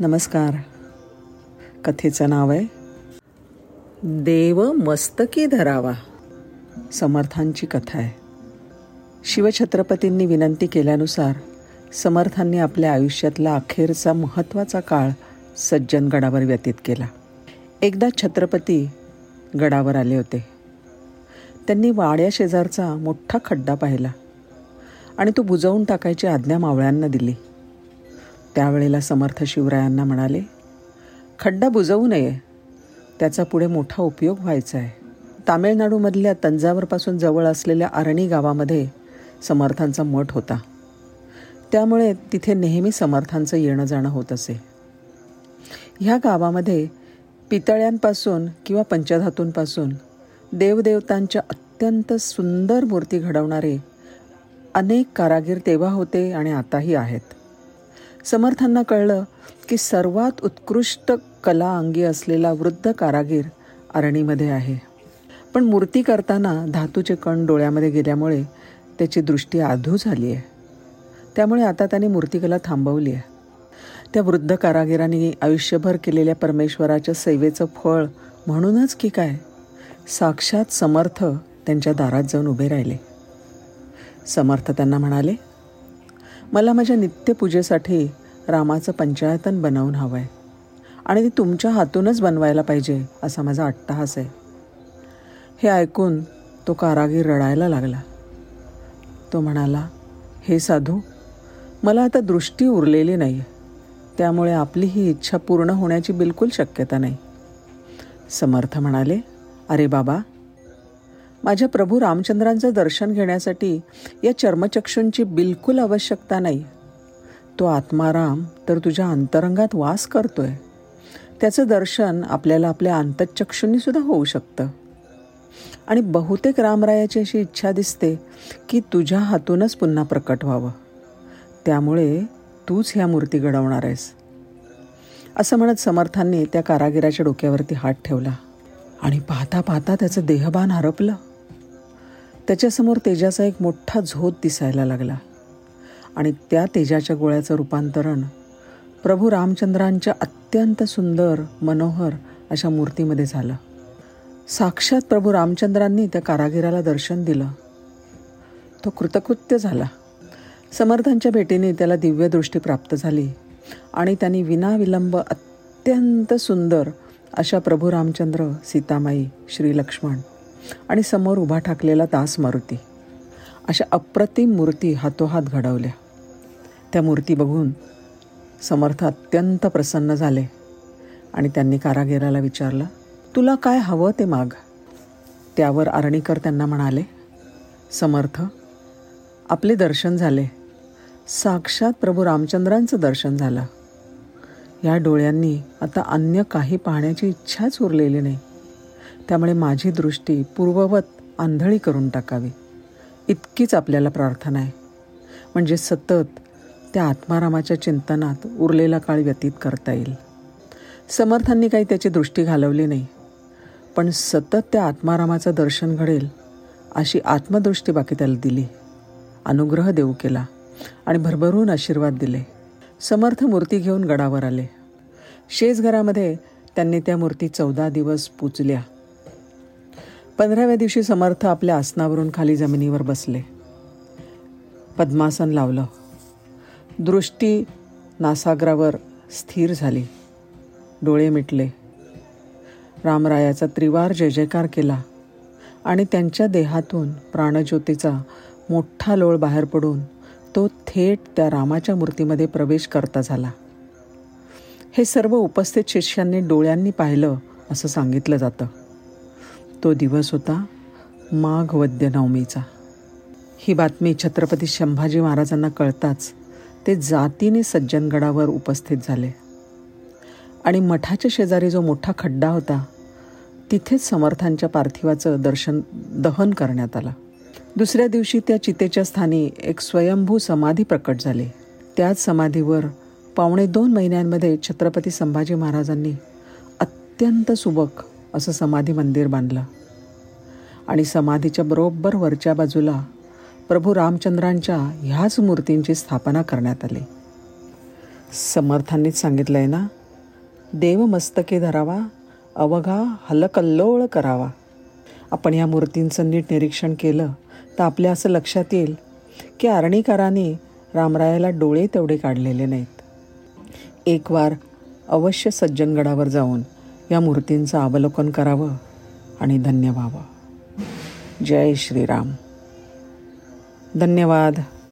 नमस्कार. कथेचं नाव आहे देव मस्तकी धरावा. समर्थांची कथा आहे. शिवछत्रपतींनी विनंती केल्यानुसार समर्थांनी आपल्या आयुष्यातला अखेरचा महत्त्वाचा काळ सज्जनगडावर व्यतीत केला. एकदा छत्रपती गडावर आले होते. त्यांनी वाड्या शेजारचा मोठा खड्डा पाहिला आणि तो बुजवून टाकायची आज्ञा मावळ्यांना दिली. त्यावेळेला समर्थ शिवरायांना म्हणाले खड्डा बुजवू नये. त्याचा पुढे मोठा उपयोग व्हायचा आहे. तामिळनाडूमधल्या तंजावरपासून जवळ असलेल्या अरणी गावामध्ये समर्थांचा मठ होता. त्यामुळे तिथे नेहमी समर्थांचं येणं जाणं होत असे. ह्या गावामध्ये पितळ्यांपासून किंवा पंचधातूंपासून देवदेवतांच्या अत्यंत सुंदर मूर्ती घडवणारे अनेक कारागीर तेव्हा होते आणि आताही आहेत. समर्थांना कळलं की सर्वात उत्कृष्ट कला अंगी असलेला वृद्ध कारागीर अरणीमध्ये आहे. पण मूर्ती करताना धातूचे कण डोळ्यामध्ये गेल्यामुळे त्याची दृष्टी आधू झाली आहे त्यामुळे आता त्याने मूर्तिकला थांबवली आहे त्या वृद्ध कारागिरांनी आयुष्यभर केलेल्या परमेश्वराच्या सेवेचं फळ म्हणूनच की काय? साक्षात समर्थ त्यांच्या दारात जाऊन उभे राहिले. समर्थ त्यांना म्हणाले मला माझ्या नित्यपूजेसाठी रामाचं पंचायतन बनवून हवं आहे आणि ते तुमच्या हातूनच बनवायला पाहिजे असा माझा अट्टहास आहे. हे ऐकून तो कारागीर रडायला लागला. तो म्हणाला हे साधू मला आता दृष्टी उरलेली नाही त्यामुळे आपली ही इच्छा पूर्ण होण्याची बिलकुल शक्यता नाही. समर्थ म्हणाले अरे बाबा माझ्या प्रभू रामचंद्रांचं दर्शन घेण्यासाठी या चर्मचक्षूंची बिलकुल आवश्यकता नाही. तो आत्माराम तर तुझ्या अंतरंगात वास करतोय. त्याचं दर्शन आपल्याला आपल्या अंतचक्षूंनी सुद्धा होऊ शकतं. आणि बहुतेक रामरायाची अशी इच्छा दिसते की तुझ्या हातूनच पुन्हा प्रकट व्हावं. त्यामुळे तूच ह्या मूर्ती घडवणार आहेस. असं म्हणत समर्थांनी त्या कारागिराच्या डोक्यावरती हात ठेवला आणि पाहता पाहता त्याचं देहभान हरपलं. त्याच्यासमोर तेजाचा एक मोठा झोत दिसायला लागला. आणि त्या तेजाच्या गोळ्याचं रूपांतरण प्रभू रामचंद्रांच्या अत्यंत सुंदर मनोहर अशा मूर्तीमध्ये झालं. साक्षात प्रभू रामचंद्रांनी त्या कारागिराला दर्शन दिलं. तो कृतकृत्य झाला. समर्थांच्या भेटीने त्याला दिव्यदृष्टी प्राप्त झाली आणि त्यांनी विनाविलंब अत्यंत सुंदर अशा प्रभू रामचंद्र सीतामाई श्री लक्ष्मण आणि समोर उभा ठाकलेला दास मारुती. अशा अप्रतिम मूर्ती हातोहात घडवल्या. त्या मूर्ती बघून समर्थ अत्यंत प्रसन्न झाले आणि त्यांनी कारागिराला विचारलं तुला काय हवं ते माग. त्यावर आरणीकर त्यांना म्हणाले समर्थ आपले दर्शन झाले. साक्षात प्रभू रामचंद्रांचं दर्शन झालं. या डोळ्यांनी आता अन्य काही पाहण्याची इच्छाच उरलेली नाही. त्यामुळे माझी दृष्टी पूर्ववत आंधळी करून टाकावी. इतकीच आपल्याला प्रार्थना आहे. म्हणजे सतत त्या आत्मारामाच्या चिंतनात उरलेला काळ व्यतीत करता येईल. समर्थांनी काही त्याची दृष्टी घालवली नाही. पण सतत त्या आत्मारामाचं दर्शन घडेल अशी आत्मदृष्टी बाकी त्याला दिली. अनुग्रह देऊ केला आणि भरभरून आशीर्वाद दिले. समर्थ मूर्ती घेऊन गडावर आले. शेजघरामध्ये त्यांनी त्या मूर्ती चौदा दिवस पुजल्या. पंधराव्या दिवशी समर्थ आपल्या आसनावरून खाली जमिनीवर बसले. पद्मासन लावलं. दृष्टी नासाग्रावर स्थिर झाली. डोळे मिटले. रामरायाचा त्रिवार जय जयकार केला आणि त्यांच्या देहातून प्राणज्योतीचा मोठा लोळ बाहेर पडून तो थेट त्या रामाच्या मूर्तीमध्ये प्रवेश करता झाला. हे सर्व उपस्थित शिष्यांनी डोळ्यांनी पाहिलं असं सांगितलं जातं. तो दिवस होता माघ वद्य नवमीचा ही बातमी छत्रपती संभाजी महाराजांना कळताच ते जातीने सज्जनगडावर उपस्थित झाले. आणि मठाच्या शेजारी जो मोठा खड्डा होता तिथेच समर्थांच्या पार्थिवाचं दर्शन दहन करण्यात आलं. दुसऱ्या दिवशी त्या चितेच्या स्थानी एक स्वयंभू समाधी प्रकट झाली. त्याच समाधीवर पावणे दोन महिन्यांमध्ये छत्रपती संभाजी महाराजांनी अत्यंत सुबक असं समाधी मंदिर बांधलं. आणि समाधीच्या बरोबर वरच्या बाजूला प्रभू रामचंद्रांच्या ह्याच मूर्तींची स्थापना करण्यात आली. समर्थांनीच सांगितलं आहे ना देव मस्तके धरावा अवघा हलकल्लोळ करावा. आपण या मूर्तींचं नीट निरीक्षण केलं तर आपल्या असं लक्षात येईल की आरणीकाराने रामरायाला डोळे तेवढे काढलेले नाहीत. एक वार अवश्य सज्जनगडावर जाऊन या मूर्तींचं अवलोकन करावं आणि धन्य व्हावं. जय श्रीराम. धन्यवाद.